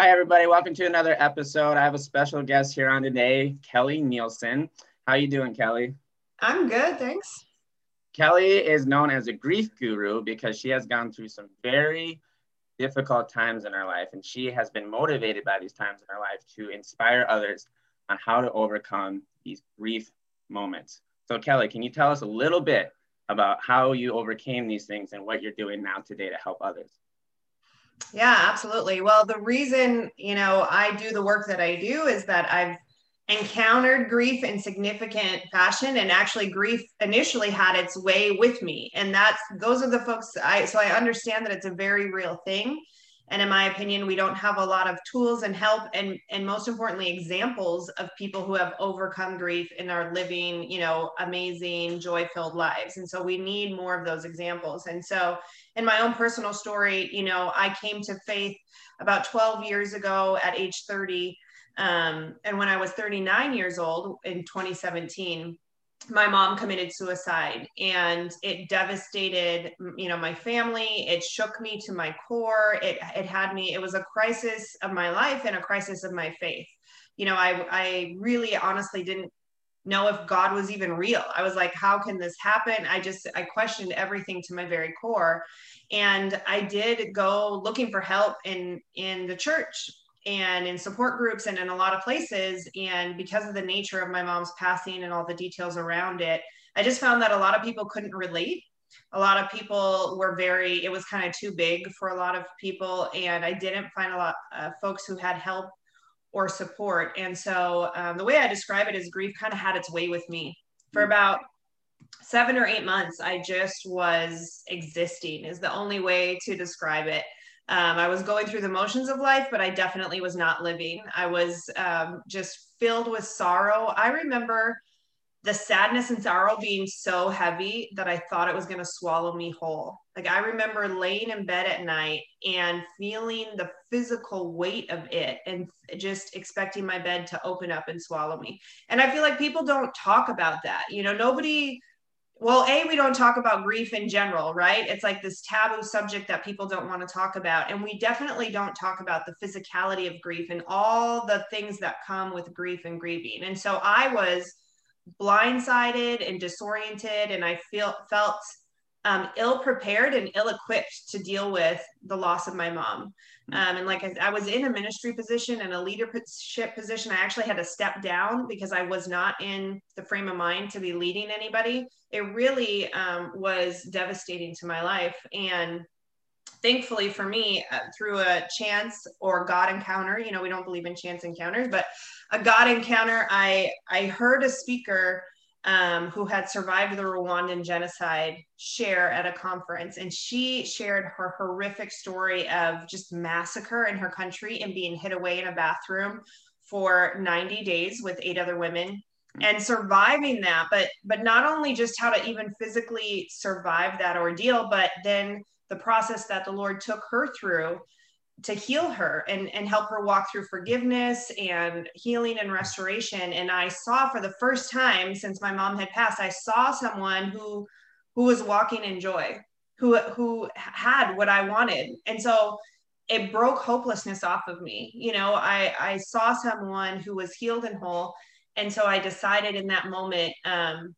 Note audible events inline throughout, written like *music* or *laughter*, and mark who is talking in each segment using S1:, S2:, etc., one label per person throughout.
S1: Hi, everybody. Welcome to another episode. I have a special guest here on today, Kelly Nielsen. How are you doing, Kelly?
S2: I'm good, thanks.
S1: Kelly is known as a grief guru because she has gone through some very difficult times in her life, and she has been motivated by these times in her life to inspire others on how to overcome these grief moments. So, Kelly, can you tell us a little bit about how you overcame these things and what you're doing now today to help others?
S2: Yeah, absolutely. Well, the reason, you know, I do the work that I do is that I've encountered grief in significant fashion and actually grief initially had its way with me. And that's those are the folks I so I understand that it's a very real thing. And in my opinion, we don't have a lot of tools and help and and most importantly examples of people who have overcome grief and are living, you know, amazing, joy-filled lives. And so we need more of those examples. And so in my own personal story, you know, I came to faith about 12 years ago at age 30. Um, and when I was 39 years old in 2017, my mom committed suicide and it devastated you know my family. It shook me to my core. It it had me it was a crisis of my life and a crisis of my faith. You know i i really honestly didn't know if god was even real. I was like how can this happen? I just i questioned everything to my very core. And i did go looking for help in in the church and in support groups and in a lot of places. And because of the nature of my mom's passing and all the details around it, I just found that a lot of people couldn't relate. A lot of people were very, it was kind of too big for a lot of people. And I didn't find a lot of folks who had help or support. And so um, the way I describe it is grief kind of had its way with me for about seven or eight months. I just was existing, is the only way to describe it. Um, I was going through the motions of life, but I definitely was not living. I was um, just filled with sorrow. I remember the sadness and sorrow being so heavy that I thought it was going to swallow me whole. Like I remember laying in bed at night and feeling the physical weight of it and just expecting my bed to open up and swallow me. And I feel like people don't talk about that. You know, nobody well a we don't talk about grief in general right? It's like this taboo subject that people don't want to talk about and we definitely don't talk about the physicality of grief and all the things that come with grief and grieving. And so i was blindsided and disoriented and i feel felt um, ill prepared and ill equipped to deal with the loss of my mom. Hmm. Um, and like I, I, was in a ministry position and a leadership position, I actually had to step down because I was not in the frame of mind to be leading anybody. It really um, was devastating to my life. And thankfully for me, uh, through a chance or God encounter, you know, we don't believe in chance encounters, but a God encounter, I I heard a speaker um, who had survived the Rwandan genocide share at a conference. And she shared her horrific story of just massacre in her country and being hid away in a bathroom for 90 days with eight other women and surviving that but but not only just how to even physically survive that ordeal but then the process that the lord took her through to heal her and, and help her walk through forgiveness and healing and restoration. And I saw for the first time since my mom had passed, I saw someone who who was walking in joy, who who had what I wanted. And so it broke hopelessness off of me. You know, I I saw someone who was healed and whole. And so I decided in that moment um,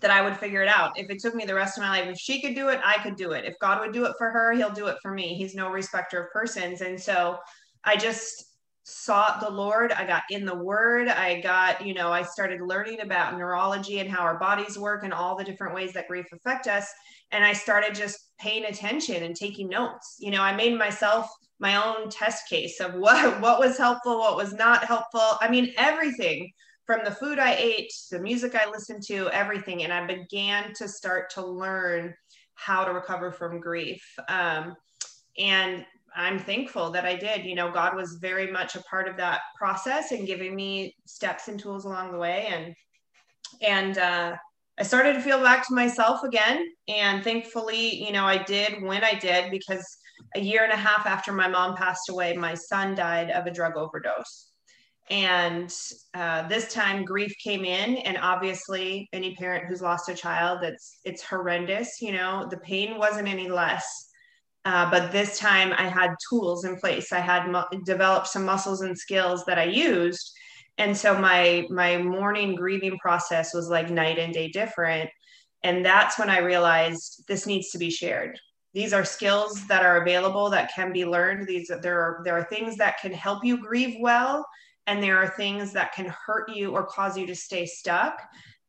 S2: that I would figure it out. If it took me the rest of my life, if she could do it, I could do it. If God would do it for her, he'll do it for me. He's no respecter of persons. And so I just sought the Lord. I got in the word. I got, you know, I started learning about neurology and how our bodies work and all the different ways that grief affect us. And I started just paying attention and taking notes. You know, I made myself my own test case of *laughs* what what was helpful, what was not helpful. I mean, everything from the food I ate, the music I listened to, everything. And I began to start to learn how to recover from grief. Um, and I'm thankful that I did. You know, God was very much a part of that process and giving me steps and tools along the way. And and uh, I started to feel back to myself again. And thankfully, you know, I did when I did because a year and a half after my mom passed away, my son died of a drug overdose and uh, this time grief came in and obviously any parent who's lost a child that's it's horrendous you know the pain wasn't any less Uh, but this time I had tools in place. I had mu- developed some muscles and skills that I used. And so my my mourning grieving process was like night and day different. And that's when I realized this needs to be shared. These are skills that are available that can be learned. These there are there are things that can help you grieve well, and there are things that can hurt you or cause you to stay stuck.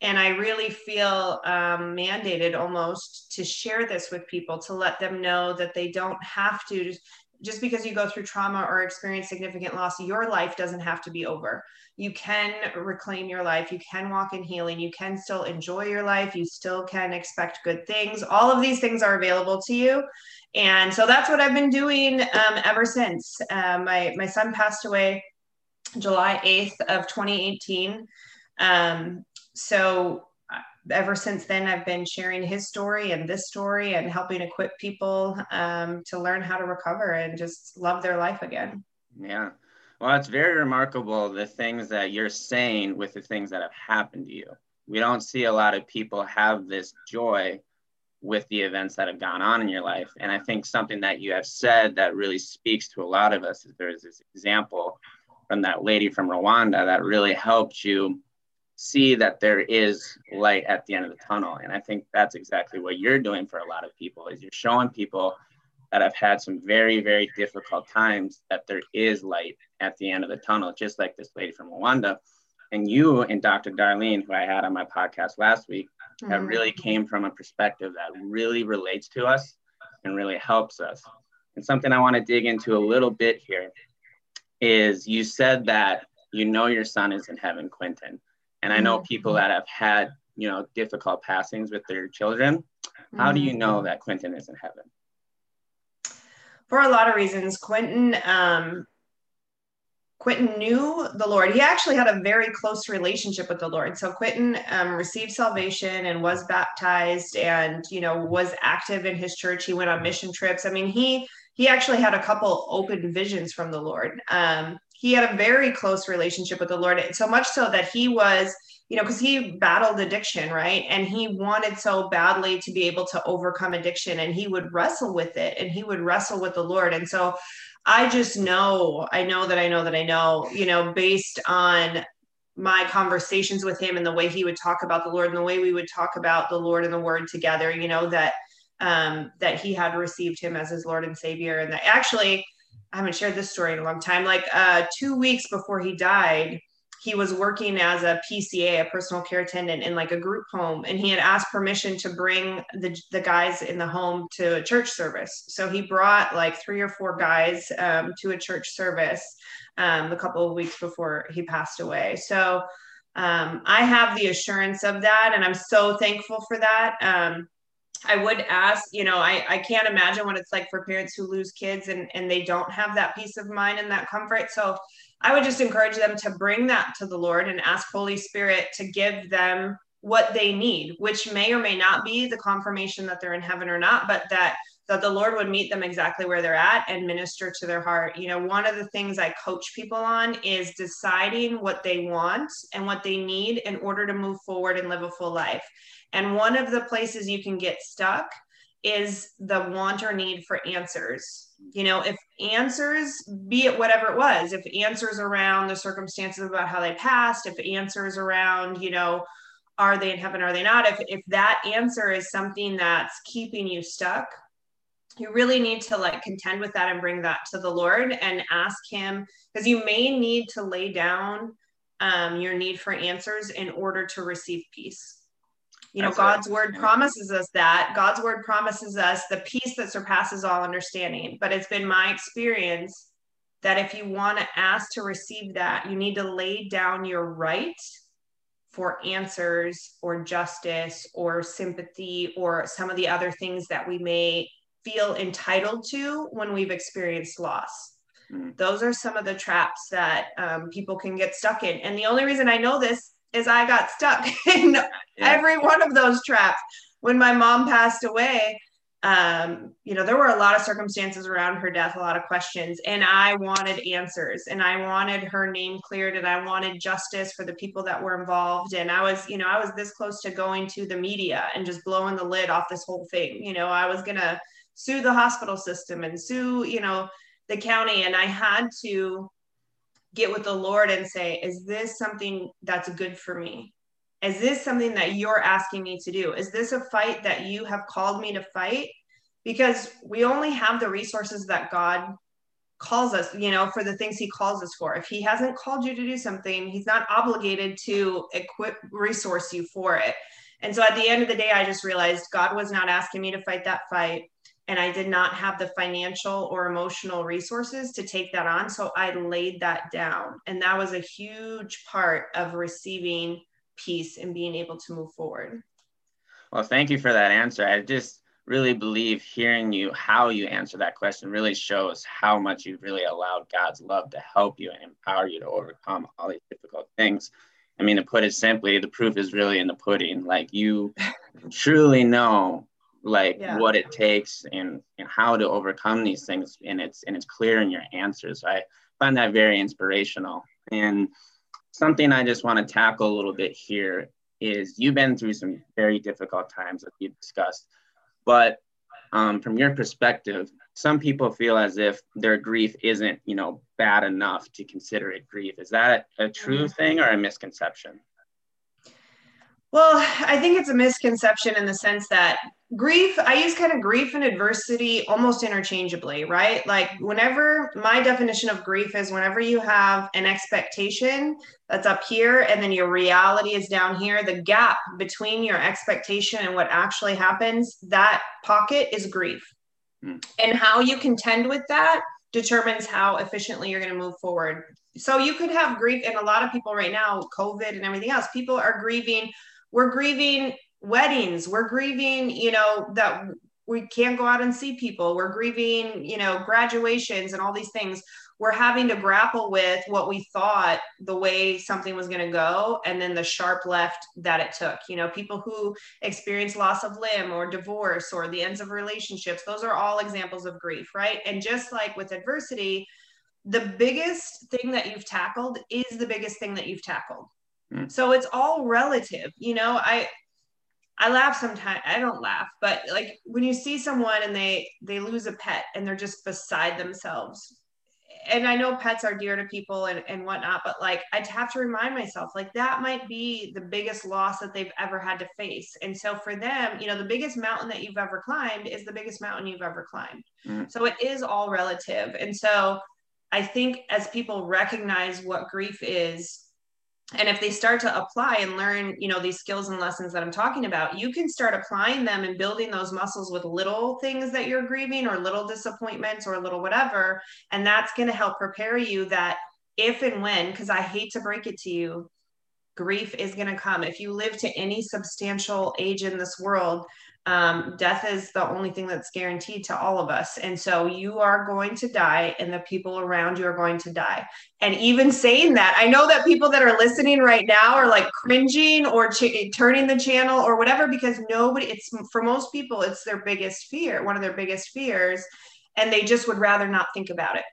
S2: And i really feel um, mandated almost to share this with people to let them know that they don't have to just because you go through trauma or experience significant loss your life doesn't have to be over. You can reclaim your life. You can walk in healing. You can still enjoy your life. You still can expect good things. All of these things are available to you. And so that's what i've been doing um, ever since. Uh, my my son passed away july 8th of 2018 um, so uh, ever since then, I've been sharing his story and this story and helping equip people um, to learn how to recover and just love their life again.
S1: Yeah. Well, it's very remarkable the things that you're saying with the things that have happened to you. We don't see a lot of people have this joy with the events that have gone on in your life. And I think something that you have said that really speaks to a lot of us is there's this example from that lady from Rwanda that really helped you see that there is light at the end of the tunnel. And i think that's exactly what you're doing for a lot of people is you're showing people that have had some very very difficult times that there is light at the end of the tunnel just like this lady from rwanda. And you and dr darlene who i had on my podcast last week mm-hmm. that really came from a perspective that really relates to us and really helps us. And something i want to dig into a little bit here is you said that you know your son is in heaven quentin and I know mm-hmm. people that have had, you know, difficult passings with their children. How do you know mm-hmm. that Quentin is in heaven?
S2: For a lot of reasons, Quentin um, Quentin knew the Lord. He actually had a very close relationship with the Lord. So Quentin um, received salvation and was baptized, and you know was active in his church. He went on mission trips. I mean, he he actually had a couple open visions from the Lord. Um, he had a very close relationship with the Lord, so much so that he was, you know, because he battled addiction, right? And he wanted so badly to be able to overcome addiction, and he would wrestle with it, and he would wrestle with the Lord. And so I just know, I know that I know that I know, you know, based on my conversations with him and the way he would talk about the Lord and the way we would talk about the Lord and the Word together, you know, that um, that he had received him as his Lord and Savior, and that actually I haven't shared this story in a long time. Like uh, two weeks before he died, he was working as a PCA, a personal care attendant in like a group home, and he had asked permission to bring the the guys in the home to a church service. So he brought like three or four guys um, to a church service um, a couple of weeks before he passed away. So um, I have the assurance of that, and I'm so thankful for that. I would ask, you know, I, I can't imagine what it's like for parents who lose kids and, and they don't have that peace of mind and that comfort. So I would just encourage them to bring that to the Lord and ask Holy Spirit to give them what they need, which may or may not be the confirmation that they're in heaven or not, but that that the Lord would meet them exactly where they're at and minister to their heart. You know, one of the things I coach people on is deciding what they want and what they need in order to move forward and live a full life. And one of the places you can get stuck is the want or need for answers. You know, if answers, be it whatever it was, if answers around the circumstances about how they passed, if answers around, you know, are they in heaven, are they not? If, if that answer is something that's keeping you stuck, you really need to like contend with that and bring that to the Lord and ask Him, because you may need to lay down um, your need for answers in order to receive peace you know, That's God's right. word promises us that. God's word promises us the peace that surpasses all understanding. But it's been my experience that if you want to ask to receive that, you need to lay down your right for answers or justice or sympathy or some of the other things that we may feel entitled to when we've experienced loss. Mm. Those are some of the traps that um, people can get stuck in. And the only reason I know this is I got stuck *laughs* in yeah. every one of those traps. When my mom passed away, um, you know, there were a lot of circumstances around her death, a lot of questions, and I wanted answers and I wanted her name cleared and I wanted justice for the people that were involved. And I was, you know, I was this close to going to the media and just blowing the lid off this whole thing. You know, I was gonna sue the hospital system and sue, you know, the county. And I had to get with the Lord and say, is this something that's good for me? Is this something that you're asking me to do? Is this a fight that you have called me to fight? Because we only have the resources that God calls us, you know, for the things he calls us for. If he hasn't called you to do something, he's not obligated to equip, resource you for it. And so at the end of the day, I just realized God was not asking me to fight that fight. And I did not have the financial or emotional resources to take that on. So I laid that down. And that was a huge part of receiving peace and being able to move forward.
S1: Well, thank you for that answer. I just really believe hearing you, how you answer that question really shows how much you've really allowed God's love to help you and empower you to overcome all these difficult things. I mean, to put it simply, the proof is really in the pudding. Like you *laughs* truly know like yeah. what it takes and, and how to overcome these things and it's and it's clear in your answers. I find that very inspirational. And something I just want to tackle a little bit here is you've been through some very difficult times that you discussed but um, from your perspective, some people feel as if their grief isn't, you know, bad enough to consider it grief. Is that a true mm-hmm. thing or a misconception?
S2: Well, I think it's a misconception in the sense that grief, I use kind of grief and adversity almost interchangeably, right? Like, whenever my definition of grief is whenever you have an expectation that's up here and then your reality is down here, the gap between your expectation and what actually happens, that pocket is grief. Mm. And how you contend with that determines how efficiently you're going to move forward. So you could have grief, and a lot of people right now, COVID and everything else, people are grieving we're grieving weddings we're grieving you know that we can't go out and see people we're grieving you know graduations and all these things. We're having to grapple with what we thought the way something was going to go and then the sharp left that it took. You know people who experience loss of limb or divorce or the ends of relationships those are all examples of grief right? And just like with adversity the biggest thing that you've tackled is the biggest thing that you've tackled Mm. So it's all relative. You know, I I laugh sometimes. I don't laugh, but like when you see someone and they they lose a pet and they're just beside themselves. And I know pets are dear to people and, and whatnot, but like I'd have to remind myself, like that might be the biggest loss that they've ever had to face. And so for them, you know, the biggest mountain that you've ever climbed is the biggest mountain you've ever climbed. Mm. So it is all relative. And so I think as people recognize what grief is, and if they start to apply and learn you know these skills and lessons that i'm talking about you can start applying them and building those muscles with little things that you're grieving or little disappointments or a little whatever. And that's going to help prepare you that if and when because i hate to break it to you grief is going to come. If you live to any substantial age in this world um, death is the only thing that's guaranteed to all of us. And so you are going to die, and the people around you are going to die. And even saying that, I know that people that are listening right now are like cringing or ch- turning the channel or whatever, because nobody, it's for most people, it's their biggest fear, one of their biggest fears. And they just would rather not think about it.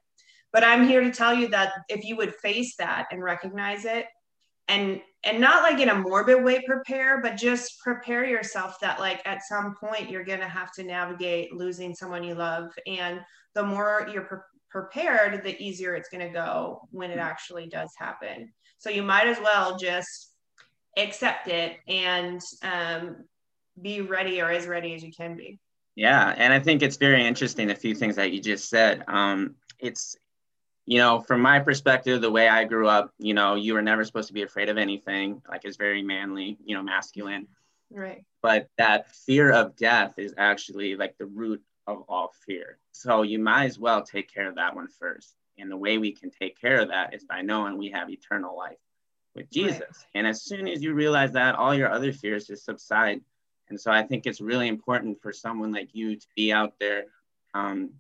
S2: But I'm here to tell you that if you would face that and recognize it and and not like in a morbid way prepare but just prepare yourself that like at some point you're going to have to navigate losing someone you love. And the more you're pre- prepared the easier it's going to go when it actually does happen. So you might as well just accept it and um, be ready or as ready as you can be.
S1: Yeah and i think it's very interesting a few things that you just said. Um, it's you know, from my perspective, the way I grew up, you know, you were never supposed to be afraid of anything. Like it's very manly, you know, masculine.
S2: Right.
S1: But that fear of death is actually like the root of all fear. So you might as well take care of that one first. And the way we can take care of that is by knowing we have eternal life with Jesus. Right. And as soon as you realize that, all your other fears just subside. And so I think it's really important for someone like you to be out there um,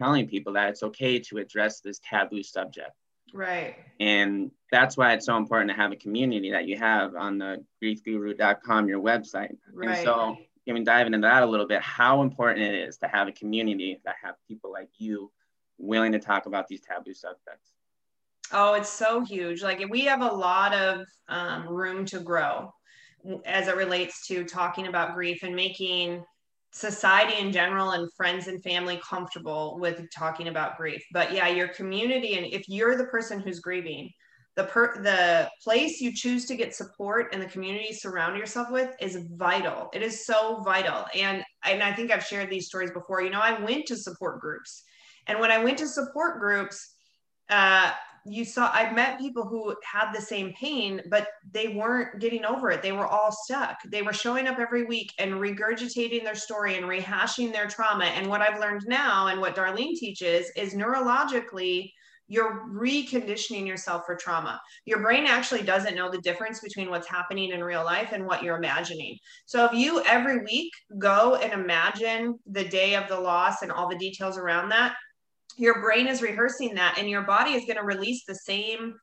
S1: telling people that it's okay to address this taboo subject.
S2: Right.
S1: And that's why it's so important to have a community that you have on the griefguru.com, your website. Right. And so, I mean, diving into that a little bit, how important it is to have a community that have people like you willing to talk about these taboo subjects.
S2: Oh, it's so huge. Like we have a lot of um, room to grow as it relates to talking about grief and making society in general and friends and family comfortable with talking about grief. But yeah, your community and if you're the person who's grieving, the per the place you choose to get support and the community you surround yourself with is vital. It is so vital. And and I think I've shared these stories before. You know, I went to support groups. And when I went to support groups, uh, you saw I met people who had the same pain, but they weren't getting over it. They were all stuck. They were showing up every week and regurgitating their story and rehashing their trauma. And what I've learned now and what Darlene teaches is neurologically, you're reconditioning yourself for trauma. Your brain actually doesn't know the difference between what's happening in real life and what you're imagining. So if you every week go and imagine the day of the loss and all the details around that, your brain is rehearsing that and your body is going to release the same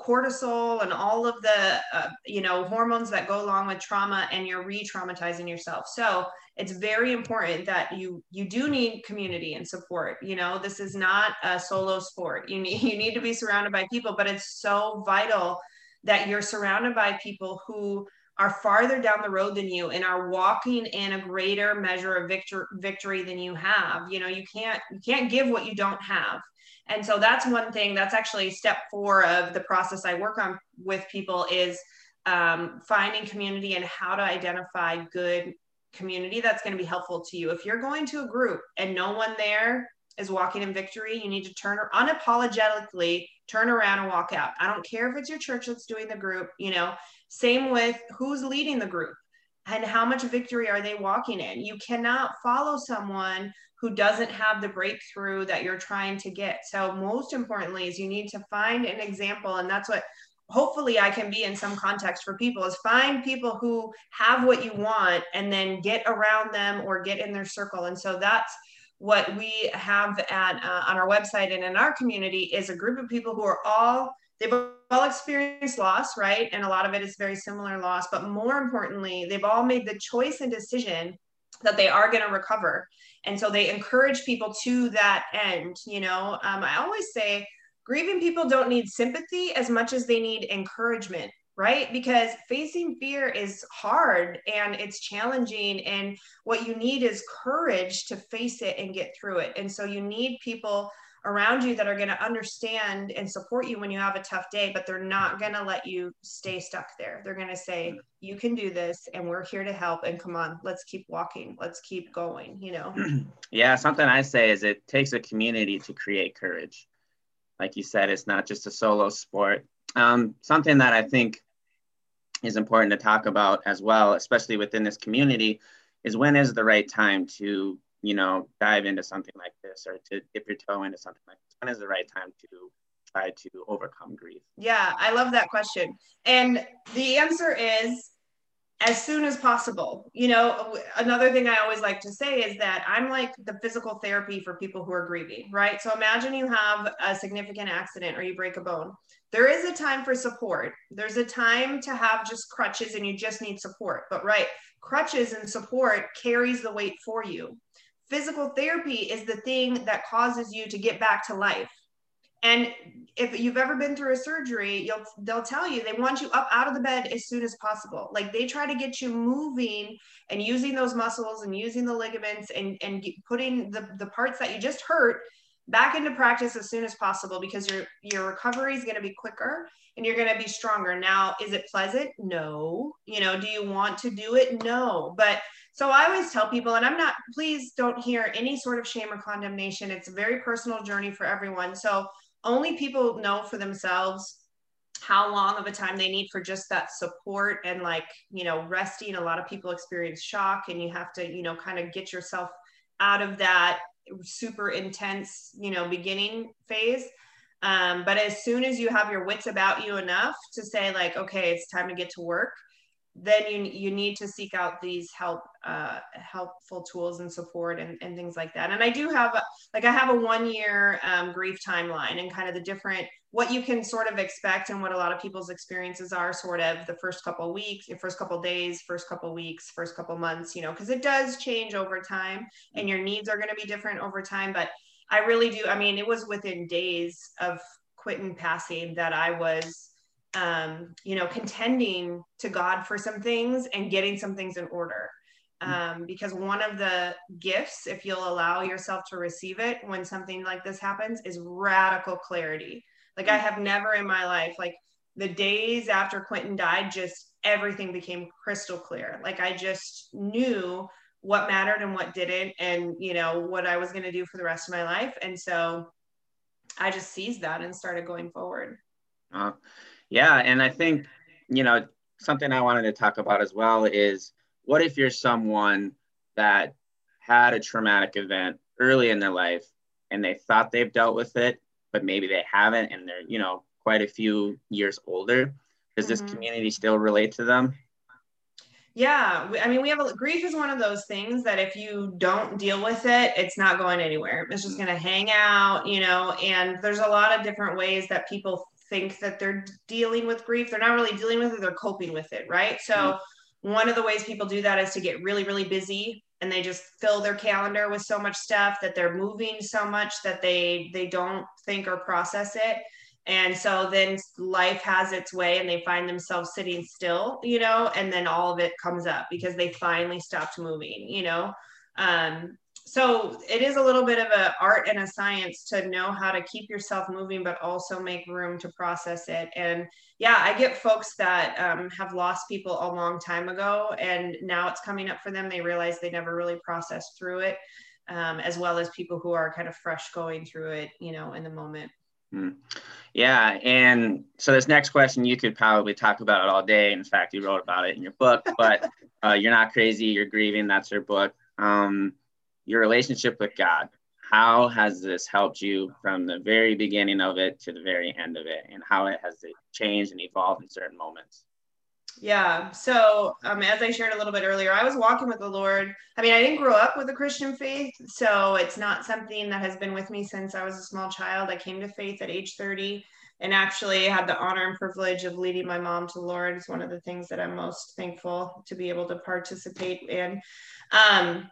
S2: cortisol and all of the uh, you know hormones that go along with trauma and you're re-traumatizing yourself. So it's very important that you you do need community and support. You know this is not a solo sport. You need *laughs* you need to be surrounded by people but it's so vital that you're surrounded by people who are farther down the road than you and are walking in a greater measure of victor- victory than you have you know you can't you can't give what you don't have. And so that's one thing that's actually step four of the process i work on with people is um, finding community and how to identify good community that's going to be helpful to you. If you're going to a group and no one there is walking in victory you need to turn unapologetically turn around and walk out. I don't care if it's your church that's doing the group you know same with who's leading the group and how much victory are they walking in. You cannot follow someone who doesn't have the breakthrough that you're trying to get. So, most importantly, is you need to find an example. And that's what hopefully I can be in some context for people is find people who have what you want and then get around them or get in their circle. And so that's what we have at uh, on our website and in our community is a group of people who are all they've all experienced loss, right? And a lot of it is very similar loss, but more importantly, they've all made the choice and decision that they are going to recover. And so they encourage people to that end. You know, um, I always say grieving people don't need sympathy as much as they need encouragement right? Because facing fear is hard and it's challenging. And what you need is courage to face it and get through it. And so you need people around you that are going to understand and support you when you have a tough day, but they're not going to let you stay stuck there. They're going to say, You can do this, and we're here to help. And come on, let's keep walking, let's keep going, you know? *clears throat*
S1: yeah, something I say is it takes a community to create courage. Like you said, it's not just a solo sport. Um, something that I think is important to talk about as well, especially within this community, is when is the right time to you know, dive into something like this or to dip your toe into something like this? When is the right time to try to overcome grief?
S2: Yeah, I love that question. And the answer is as soon as possible. You know, another thing I always like to say is that I'm like the physical therapy for people who are grieving, right? So imagine you have a significant accident or you break a bone. There is a time for support. There's a time to have just crutches and you just need support. But right, crutches and support carries the weight for you physical therapy is the thing that causes you to get back to life. And if you've ever been through a surgery you'll they'll tell you they want you up out of the bed as soon as possible. Like they try to get you moving and using those muscles and using the ligaments and and putting the the parts that you just hurt back into practice as soon as possible because your your recovery is going to be quicker and you're going to be stronger. Now is it pleasant? No. You know do you want to do it? No. But so I always tell people, and I'm not, please don't hear any sort of shame or condemnation. It's a very personal journey for everyone. So only people know for themselves how long of a time they need for just that support and like, you know, resting. A lot of people experience shock and you have to, you know, kind of get yourself out of that super intense, you know, beginning phase. Um, but as soon as you have your wits about you enough to say like, okay, it's time to get to work, then you you need to seek out these help uh, helpful tools and support and, and things like that. And i do have a, like i have a one year um, grief timeline and kind of the different what you can sort of expect and what a lot of people's experiences are sort of the first couple weeks your first couple days first couple weeks first couple months you know because it does change over time and your needs are going to be different over time. But i really do i mean it was within days of Quentin passing that i was um, you know, contending to God for some things and getting some things in order. um, because one of the gifts, if you'll allow yourself to receive it when something like this happens, is radical clarity. Like I have never in my life, like the days after Quentin died, just everything became crystal clear. Like I just knew what mattered and what didn't, and you know what I was going to do for the rest of my life. And so I just seized that and started going forward.
S1: Uh, yeah, and I think you know something I wanted to talk about as well is what if you're someone that had a traumatic event early in their life and they thought they've dealt with it, but maybe they haven't, and they're you know quite a few years older. Does mm-hmm. this community still relate to them?
S2: Yeah, I mean, we have a grief is one of those things that if you don't deal with it, it's not going anywhere. It's just going to hang out, you know. And there's a lot of different ways that people think that they're dealing with grief. They're not really dealing with it, they're coping with it, right? So, mm-hmm. one of the ways people do that is to get really, really busy and they just fill their calendar with so much stuff that they're moving so much that they they don't think or process it and so then life has its way and they find themselves sitting still you know and then all of it comes up because they finally stopped moving you know um, so it is a little bit of an art and a science to know how to keep yourself moving but also make room to process it and yeah i get folks that um, have lost people a long time ago and now it's coming up for them they realize they never really processed through it um, as well as people who are kind of fresh going through it you know in the moment
S1: Hmm. Yeah, and so this next question you could probably talk about it all day. In fact, you wrote about it in your book. But *laughs* uh, you're not crazy. You're grieving. That's your book. Um, your relationship with God. How has this helped you from the very beginning of it to the very end of it, and how it has changed and evolved in certain moments?
S2: Yeah. So, um, as I shared a little bit earlier, I was walking with the Lord. I mean, I didn't grow up with a Christian faith, so it's not something that has been with me since I was a small child. I came to faith at age 30 and actually had the honor and privilege of leading my mom to the Lord. It's one of the things that I'm most thankful to be able to participate in. Um,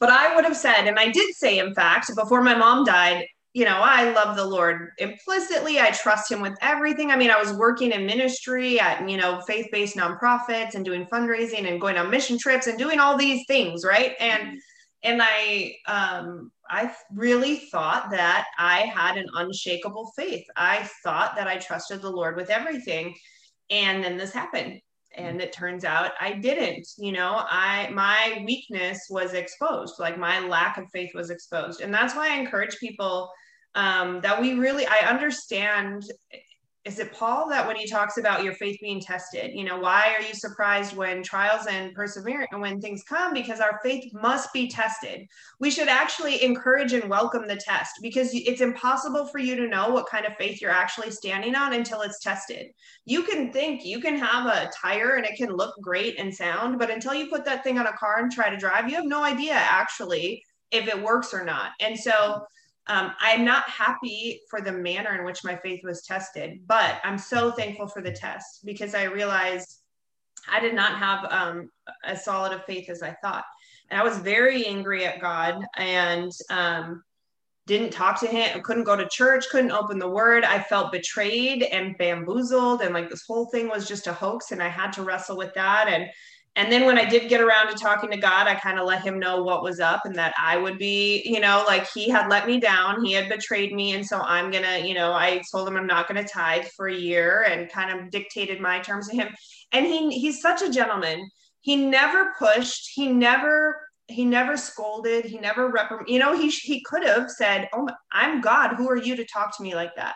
S2: but I would have said, and I did say, in fact, before my mom died, you know, I love the Lord implicitly. I trust him with everything. I mean, I was working in ministry at, you know, faith based nonprofits and doing fundraising and going on mission trips and doing all these things. Right. And, mm-hmm. and I, um, I really thought that I had an unshakable faith. I thought that I trusted the Lord with everything. And then this happened and it turns out i didn't you know i my weakness was exposed like my lack of faith was exposed. And that's why i encourage people um, that we really i understand is it Paul that when he talks about your faith being tested, you know, why are you surprised when trials and perseverance and when things come? Because our faith must be tested. We should actually encourage and welcome the test because it's impossible for you to know what kind of faith you're actually standing on until it's tested. You can think you can have a tire and it can look great and sound, but until you put that thing on a car and try to drive, you have no idea actually if it works or not. And so, um, I'm not happy for the manner in which my faith was tested, but I'm so thankful for the test because I realized I did not have um, as solid of faith as I thought. And I was very angry at God and um, didn't talk to him, couldn't go to church, couldn't open the word. I felt betrayed and bamboozled, and like this whole thing was just a hoax. And I had to wrestle with that. And and then when I did get around to talking to God, I kind of let him know what was up and that I would be, you know, like he had let me down, he had betrayed me. And so I'm going to, you know, I told him I'm not going to tithe for a year and kind of dictated my terms to him. And he he's such a gentleman. He never pushed, he never he never scolded, he never reprimanded. You know, he he could have said, "Oh, I'm God. Who are you to talk to me like that?"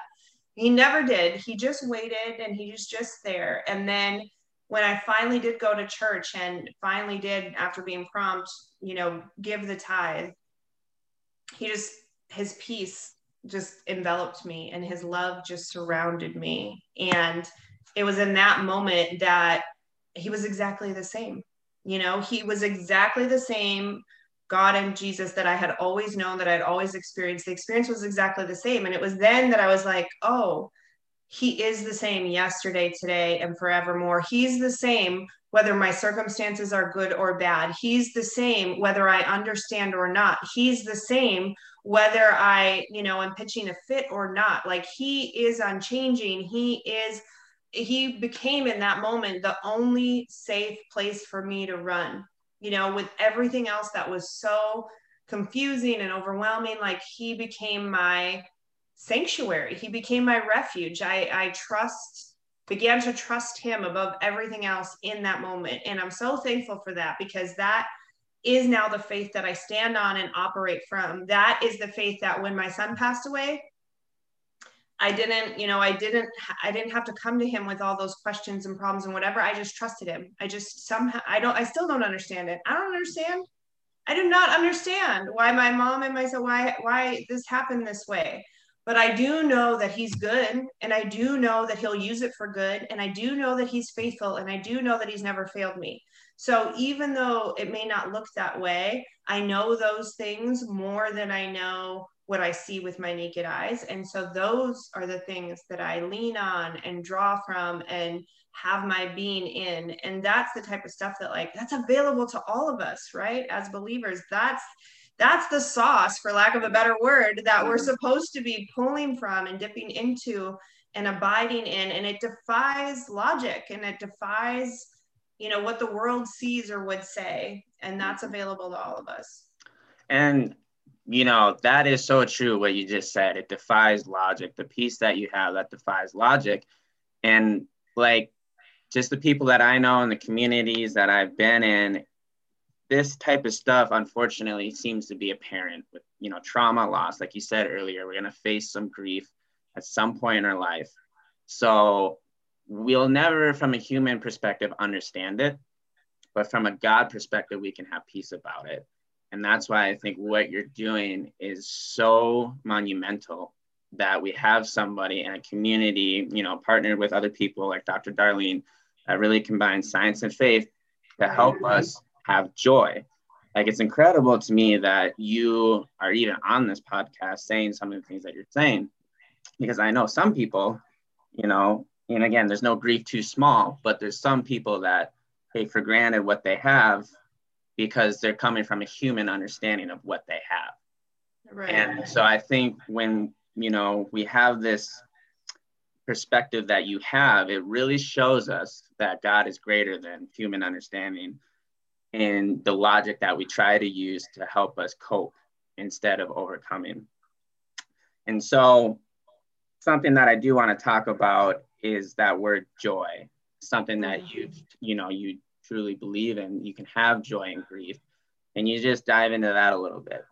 S2: He never did. He just waited and he was just there. And then when I finally did go to church and finally did, after being prompt, you know, give the tithe, he just, his peace just enveloped me and his love just surrounded me. And it was in that moment that he was exactly the same. You know, he was exactly the same God and Jesus that I had always known, that I'd always experienced. The experience was exactly the same. And it was then that I was like, oh, he is the same yesterday, today, and forevermore. He's the same whether my circumstances are good or bad. He's the same whether I understand or not. He's the same whether I, you know, am pitching a fit or not. Like he is unchanging. He is, he became in that moment the only safe place for me to run you know, with everything else that was so confusing and overwhelming, like he became my sanctuary. He became my refuge. I, I trust, began to trust him above everything else in that moment. And I'm so thankful for that because that is now the faith that I stand on and operate from. That is the faith that when my son passed away, I didn't, you know, I didn't, I didn't have to come to him with all those questions and problems and whatever. I just trusted him. I just somehow, I don't, I still don't understand it. I don't understand. I do not understand why my mom and myself, why, why this happened this way. But I do know that he's good and I do know that he'll use it for good. And I do know that he's faithful and I do know that he's never failed me. So even though it may not look that way, I know those things more than I know what I see with my naked eyes. And so those are the things that I lean on and draw from and have my being in. And that's the type of stuff that like that's available to all of us, right? As believers, that's that's the sauce for lack of a better word that we're mm-hmm. supposed to be pulling from and dipping into and abiding in and it defies logic and it defies you know what the world sees or would say and that's mm-hmm. available to all of us
S1: and you know, that is so true what you just said. It defies logic. The peace that you have that defies logic. And like just the people that I know and the communities that I've been in, this type of stuff unfortunately seems to be apparent with, you know, trauma loss. Like you said earlier, we're going to face some grief at some point in our life. So we'll never, from a human perspective, understand it. But from a God perspective, we can have peace about it. And that's why I think what you're doing is so monumental that we have somebody in a community, you know, partnered with other people like Dr. Darlene that really combines science and faith to help us have joy. Like it's incredible to me that you are even on this podcast saying some of the things that you're saying, because I know some people, you know, and again, there's no grief too small, but there's some people that take for granted what they have because they're coming from a human understanding of what they have. Right. And so I think when, you know, we have this perspective that you have, it really shows us that God is greater than human understanding and the logic that we try to use to help us cope instead of overcoming. And so something that I do want to talk about is that word joy, something that mm. you you know you truly believe in, you can have joy and grief. And you just dive into that a little bit.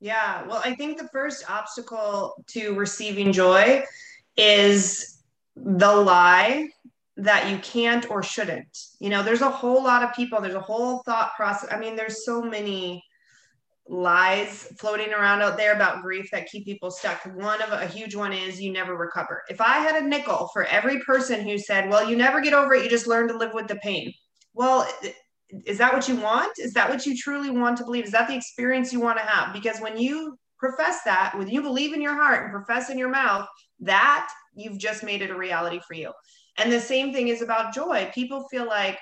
S2: Yeah, well, I think the first obstacle to receiving joy is the lie that you can't or shouldn't. You know, there's a whole lot of people, there's a whole thought process. I mean, there's so many lies floating around out there about grief that keep people stuck. One of a huge one is you never recover. If I had a nickel for every person who said, "Well, you never get over it, you just learn to live with the pain." well is that what you want is that what you truly want to believe is that the experience you want to have because when you profess that when you believe in your heart and profess in your mouth that you've just made it a reality for you and the same thing is about joy. People feel like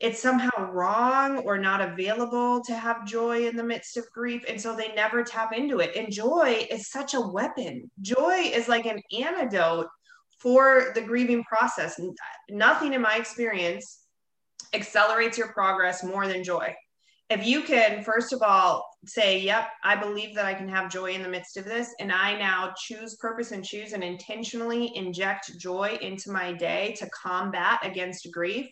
S2: it's somehow wrong or not available to have joy in the midst of grief and so they never tap into it. And joy is such a weapon. Joy is like an antidote for the grieving process. Nothing in my experience accelerates your progress more than joy. If you can, first of all, say, Yep, I believe that I can have joy in the midst of this, and I now choose purpose and choose and intentionally inject joy into my day to combat against grief,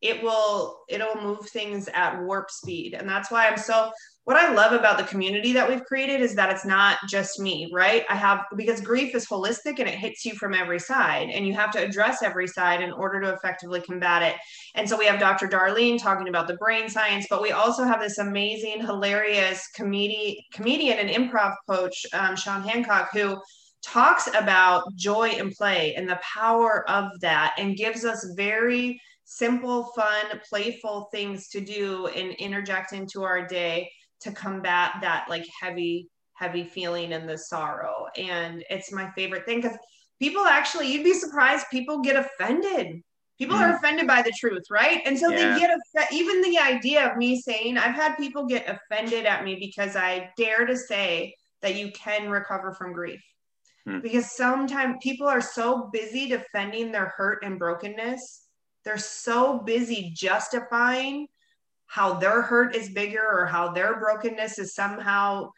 S2: it will it'll move things at warp speed. And that's why I'm so what I love about the community that we've created is that it's not just me, right? I have because grief is holistic and it hits you from every side, and you have to address every side in order to effectively combat it. And so we have Dr. Darlene talking about the brain science, but we also have this amazing, hilarious comedian, comedian and improv coach, um, Sean Hancock, who talks about joy and play and the power of that and gives us very simple, fun, playful things to do and interject into our day to combat that like heavy heavy feeling and the sorrow and it's my favorite thing because people actually you'd be surprised people get offended people mm. are offended by the truth right and so yeah. they get offended even the idea of me saying i've had people get offended at me because i dare to say that you can recover from grief mm. because sometimes people are so busy defending their hurt and brokenness they're so busy justifying how their hurt is bigger or how their brokenness is somehow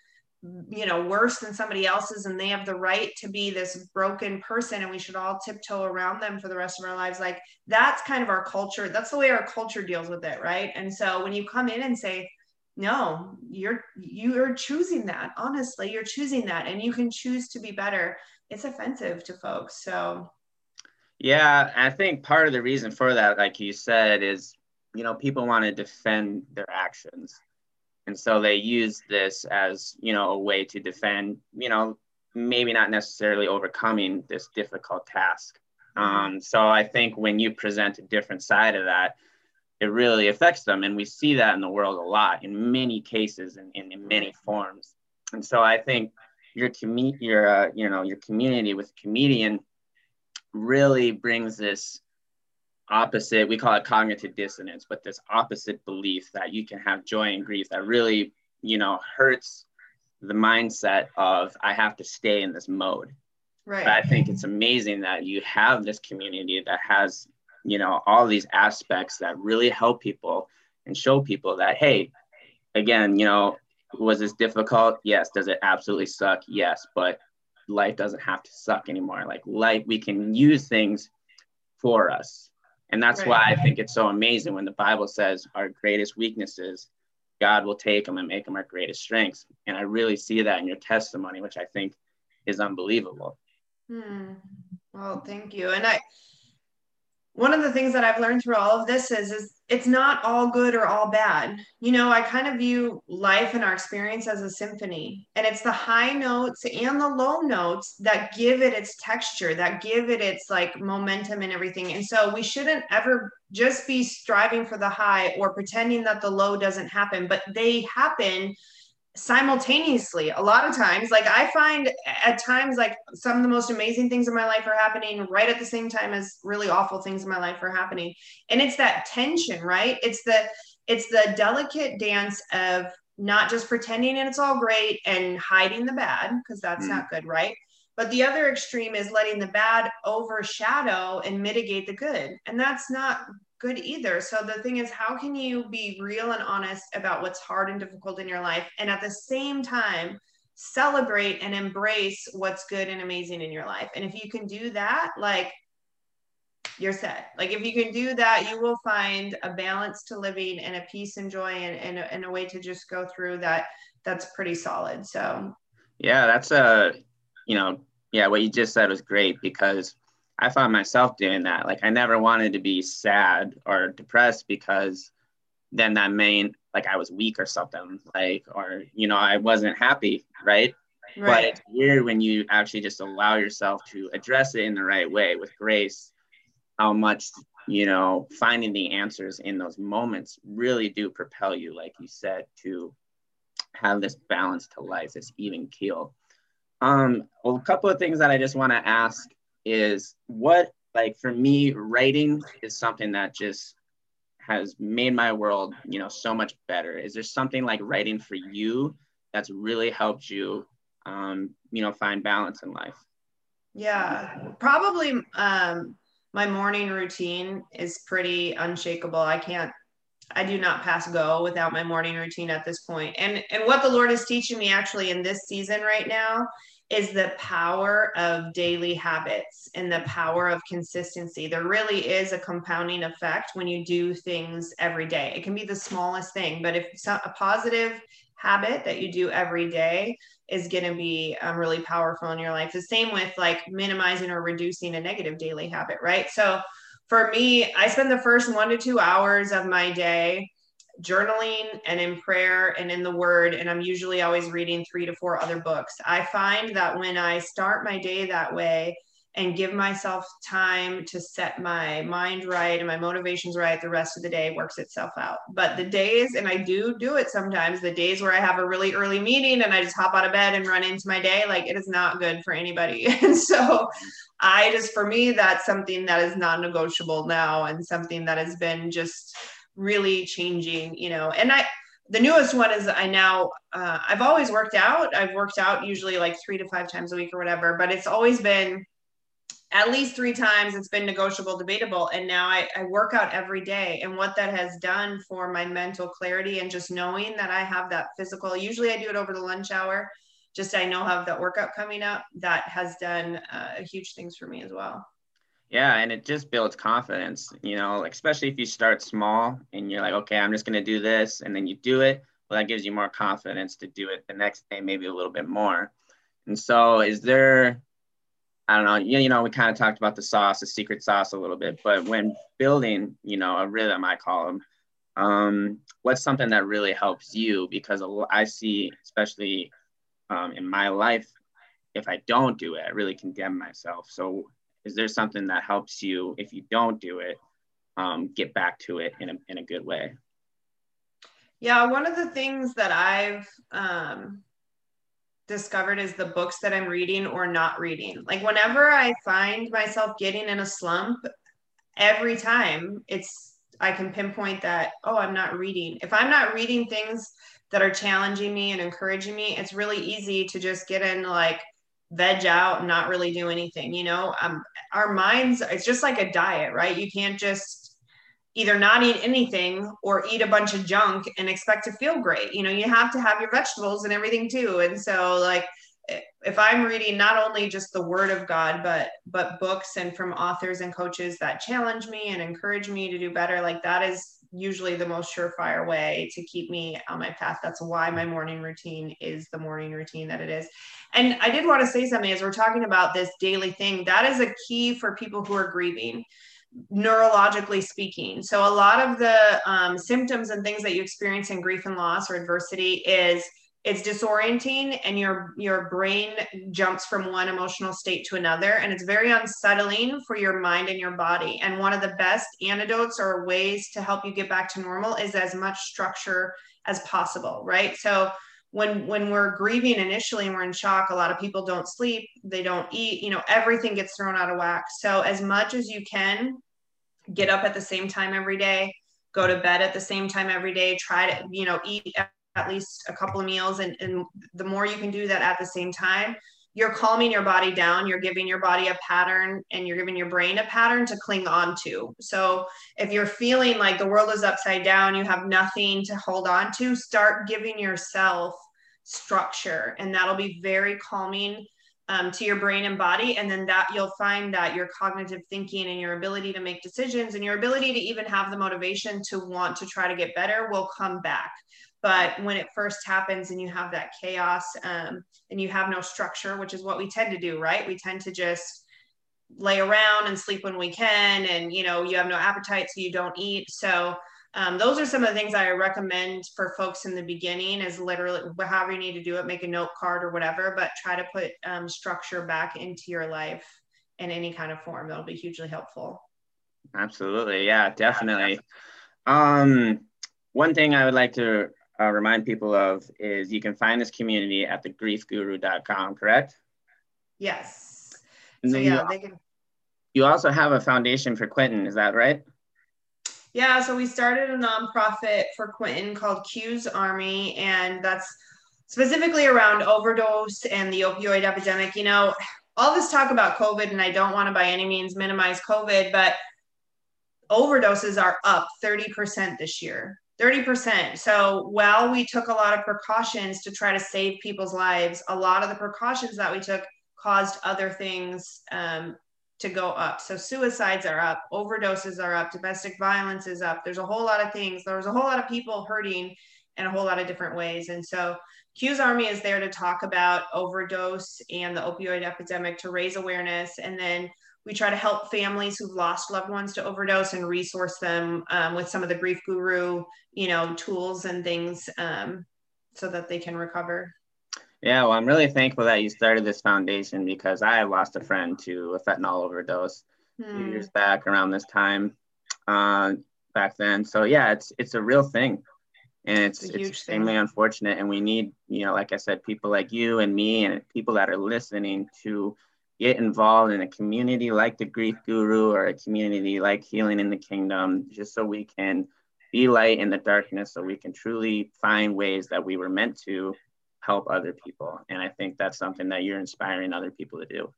S2: you know worse than somebody else's and they have the right to be this broken person and we should all tiptoe around them for the rest of our lives. Like that's kind of our culture. That's the way our culture deals with it right? And so when you come in and say no you're you're choosing that honestly you're choosing that and you can choose to be better it's offensive to folks. So
S1: yeah i think part of the reason for that like you said is you know people want to defend their actions. And so they use this as you know a way to defend you know maybe not necessarily overcoming this difficult task. Um, so i think when you present a different side of that it really affects them. And we see that in the world a lot in many cases and in, in, many forms. And so i think your commu- your uh, you know your community with comedian really brings this opposite we call it cognitive dissonance but this opposite belief that you can have joy and grief that really you know hurts the mindset of i have to stay in this mode. Right. But i think it's amazing that you have this community that has you know all these aspects that really help people and show people that hey again you know was this difficult? Yes. Does it absolutely suck? Yes. But life doesn't have to suck anymore. Like life we can use things for us and that's right. why I think it's so amazing when the Bible says our greatest weaknesses, God will take them and make them our greatest strengths. And I really see that in your testimony, which I think is unbelievable.
S2: Hmm. Well, thank you. And I, one of the things that I've learned through all of this is, is it's not all good or all bad. You know, I kind of view life and our experience as a symphony, and it's the high notes and the low notes that give it its texture, that give it its like momentum and everything. And so we shouldn't ever just be striving for the high or pretending that the low doesn't happen, but they happen simultaneously a lot of times. Like i find at times like some of the most amazing things in my life are happening right at the same time as really awful things in my life are happening. And it's that tension right? It's the it's the delicate dance of not just pretending and it's all great and hiding the bad because that's mm. not good right? But the other extreme is letting the bad overshadow and mitigate the good. And that's not good either. So the thing is, how can you be real and honest about what's hard and difficult in your life and at the same time celebrate and embrace what's good and amazing in your life? And if you can do that, like you're set. Like if you can do that, you will find a balance to living and a peace and joy and, and, a, and a way to just go through that. That's pretty solid. So
S1: yeah, that's a, you know, yeah, what you just said was great because I found myself doing that. Like I never wanted to be sad or depressed because then that meant like I was weak or something, like or you know I wasn't happy, right? right? But it's weird when you actually just allow yourself to address it in the right way with grace. How much you know finding the answers in those moments really do propel you, like you said, to have this balance to life, this even keel. Um, well, a couple of things that I just want to ask is what like for me writing is something that just has made my world you know so much better. Is there something like writing for you that's really helped you um, you know find balance in life?
S2: Yeah probably um, my morning routine is pretty unshakable. I can't i do not pass go without my morning routine at this point. And and what the lord is teaching me actually in this season right now is the power of daily habits and the power of consistency. There really is a compounding effect when you do things every day. It can be the smallest thing, but if a positive habit that you do every day is going to be um, really powerful in your life. The same with like minimizing or reducing a negative daily habit, right? So for me, I spend the first one to two hours of my day journaling and in prayer and in the word and i'm usually always reading three to four other books. I find that when i start my day that way and give myself time to set my mind right and my motivations right the rest of the day works itself out. But the days and i do do it sometimes the days where i have a really early meeting and i just hop out of bed and run into my day like it is not good for anybody. *laughs* And so i just for me that's something that is non-negotiable now and something that has been just really changing, you know, and I, the newest one is I now, uh, I've always worked out. I've worked out usually like three to five times a week or whatever, but it's always been at least three times it's been negotiable debatable and now I, I work out every day and what that has done for my mental clarity and just knowing that i have that physical usually i do it over the lunch hour just i know have that workout coming up that has done uh, huge things for me as well
S1: yeah and it just builds confidence you know especially if you start small and you're like okay i'm just going to do this and then you do it well that gives you more confidence to do it the next day maybe a little bit more and so is there I don't know, you, you know, we kind of talked about the sauce, the secret sauce a little bit, but when building, you know, a rhythm, I call them, um, what's something that really helps you? Because I see, especially um, in my life, if I don't do it, I really condemn myself. So is there something that helps you if you don't do it, um, get back to it in a, in a good way?
S2: Yeah, one of the things that I've um, discovered is the books that I'm reading or not reading. Like whenever I find myself getting in a slump, every time it's I can pinpoint that, oh, I'm not reading. If I'm not reading things that are challenging me and encouraging me, it's really easy to just get in like veg out and not really do anything. You know, um, our minds, it's just like a diet, right? You can't just either not eat anything or eat a bunch of junk and expect to feel great. You know, you have to have your vegetables and everything too. And so like if I'm reading not only just the word of God, but but books and from authors and coaches that challenge me and encourage me to do better, like that is usually the most surefire way to keep me on my path. That's why my morning routine is the morning routine that it is. And I did want to say something as we're talking about this daily thing. That is a key for people who are grieving neurologically speaking. So a lot of the um, symptoms and things that you experience in grief and loss or adversity is it's disorienting and your your brain jumps from one emotional state to another and it's very unsettling for your mind and your body. And one of the best antidotes or ways to help you get back to normal is as much structure as possible right? So when when we're grieving initially and we're in shock a lot of people don't sleep they don't eat you know everything gets thrown out of whack. So as much as you can get up at the same time every day go to bed at the same time every day try to you know eat at least a couple of meals and, and the more you can do that at the same time you're calming your body down you're giving your body a pattern and you're giving your brain a pattern to cling on to. So if you're feeling like the world is upside down you have nothing to hold on to start giving yourself structure and that'll be very calming um, to your brain and body and then that you'll find that your cognitive thinking and your ability to make decisions and your ability to even have the motivation to want to try to get better will come back. But when it first happens and you have that chaos um, and you have no structure which is what we tend to do right? We tend to just lay around and sleep when we can and you know you have no appetite so you don't eat. So um, those are some of the things i recommend for folks in the beginning is literally however you need to do it make a note card or whatever but try to put um, structure back into your life in any kind of form that'll be hugely helpful
S1: absolutely yeah definitely um, one thing i would like to uh, remind people of is you can find this community at thegriefguru.com, correct?
S2: Yes.
S1: And so yeah, you, they can. You also have a foundation for Quentin, is that right?
S2: Yeah, so we started a nonprofit for Quentin called Q's Army, and that's specifically around overdose and the opioid epidemic. You know, all this talk about COVID, and I don't want to by any means minimize COVID, but overdoses are up 30% this year. 30%. So while we took a lot of precautions to try to save people's lives, a lot of the precautions that we took caused other things um, to go up. So suicides are up, overdoses are up, domestic violence is up. There's a whole lot of things. There's a whole lot of people hurting in a whole lot of different ways. And so Q's Army is there to talk about overdose and the opioid epidemic to raise awareness. And then we try to help families who've lost loved ones to overdose and resource them um, with some of the grief guru you know tools and things um, so that they can recover
S1: yeah well i'm really thankful that you started this foundation because i lost a friend to a fentanyl overdose few years back around this time uh, back then. So yeah it's it's a real thing. And it's, it's, it's extremely thing. unfortunate. And we need you know like i said people like you and me and people that are listening to get involved in a community like the Grief Guru or a community like Healing in the Kingdom, just so we can be light in the darkness, so we can truly find ways that we were meant to help other people. And I think that's something that you're inspiring other people to do.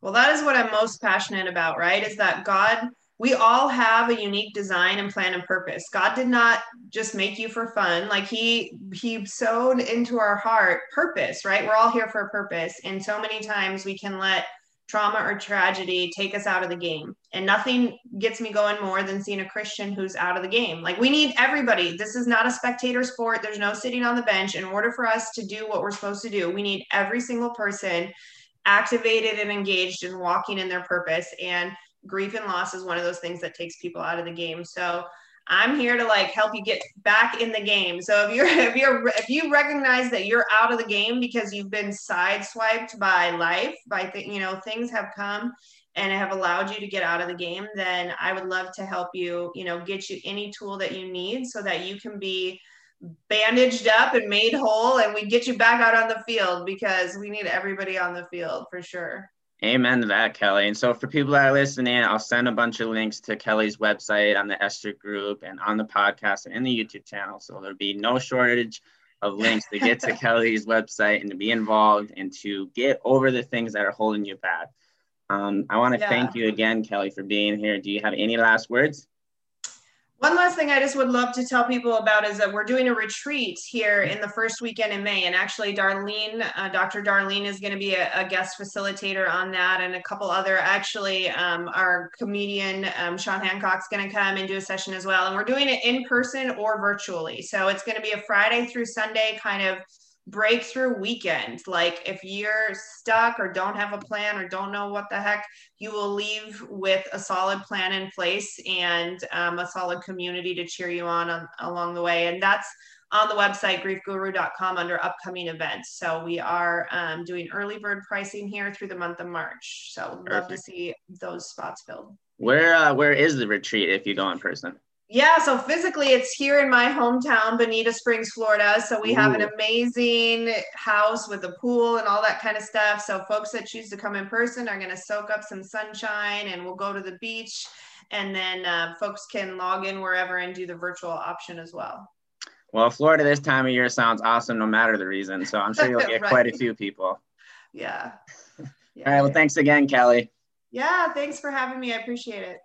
S2: Well, that is what I'm most passionate about, right? Is that God, we all have a unique design and plan and purpose. God did not just make you for fun. Like he he sewed into our heart purpose, right? We're all here for a purpose. And so many times we can let trauma or tragedy take us out of the game. And nothing gets me going more than seeing a Christian who's out of the game. Like we need everybody. This is not a spectator sport. There's no sitting on the bench. In order for us to do what we're supposed to do, we need every single person activated and engaged and walking in their purpose. And grief and loss is one of those things that takes people out of the game. So I'm here to like help you get back in the game. So if you're *laughs* if you're if you recognize that you're out of the game because you've been sideswiped by life, by th- you know things have come and have allowed you to get out of the game, then I would love to help you, you know, get you any tool that you need so that you can be bandaged up and made whole and we get you back out on the field because we need everybody on the field for sure.
S1: Amen to that, Kelly. And so, for people that are listening, I'll send a bunch of links to Kelly's website on the Esther group and on the podcast and in the YouTube channel. So, there'll be no shortage of links to get to *laughs* Kelly's website and to be involved and to get over the things that are holding you back. Um, I want to yeah. thank you again, Kelly, for being here. Do you have any last words?
S2: One last thing I just would love to tell people about is that we're doing a retreat here in the first weekend in May. And actually, Darlene, uh, Dr. Darlene is going to be a, a, guest facilitator on that, and a couple other. Actually, um, our comedian um, Sean Hancock's going to come and do a session as well. And we're doing it in person or virtually. So it's going to be a Friday through Sunday kind of breakthrough weekend. Like if you're stuck or don't have a plan or don't know what the heck, you will leave with a solid plan in place and um, a solid community to cheer you on, on along the way. And that's on the website griefguru.com under upcoming events. So we are um, doing early bird pricing here through the month of March. So Perfect. love to see those spots filled.
S1: Where uh, where is the retreat if you go in person?
S2: Yeah, so physically it's here in my hometown, Bonita Springs, Florida. So we Ooh. have an amazing house with a pool and all that kind of stuff. So folks that choose to come in person are going to soak up some sunshine and we'll go to the beach. And then uh, folks can log in wherever and do the virtual option as well.
S1: Well, Florida this time of year sounds awesome no matter the reason. So I'm sure you'll *laughs* get right. quite a few people.
S2: Yeah.
S1: yeah. All right. Well, thanks again, Kelly.
S2: Yeah. Thanks for having me. I appreciate it.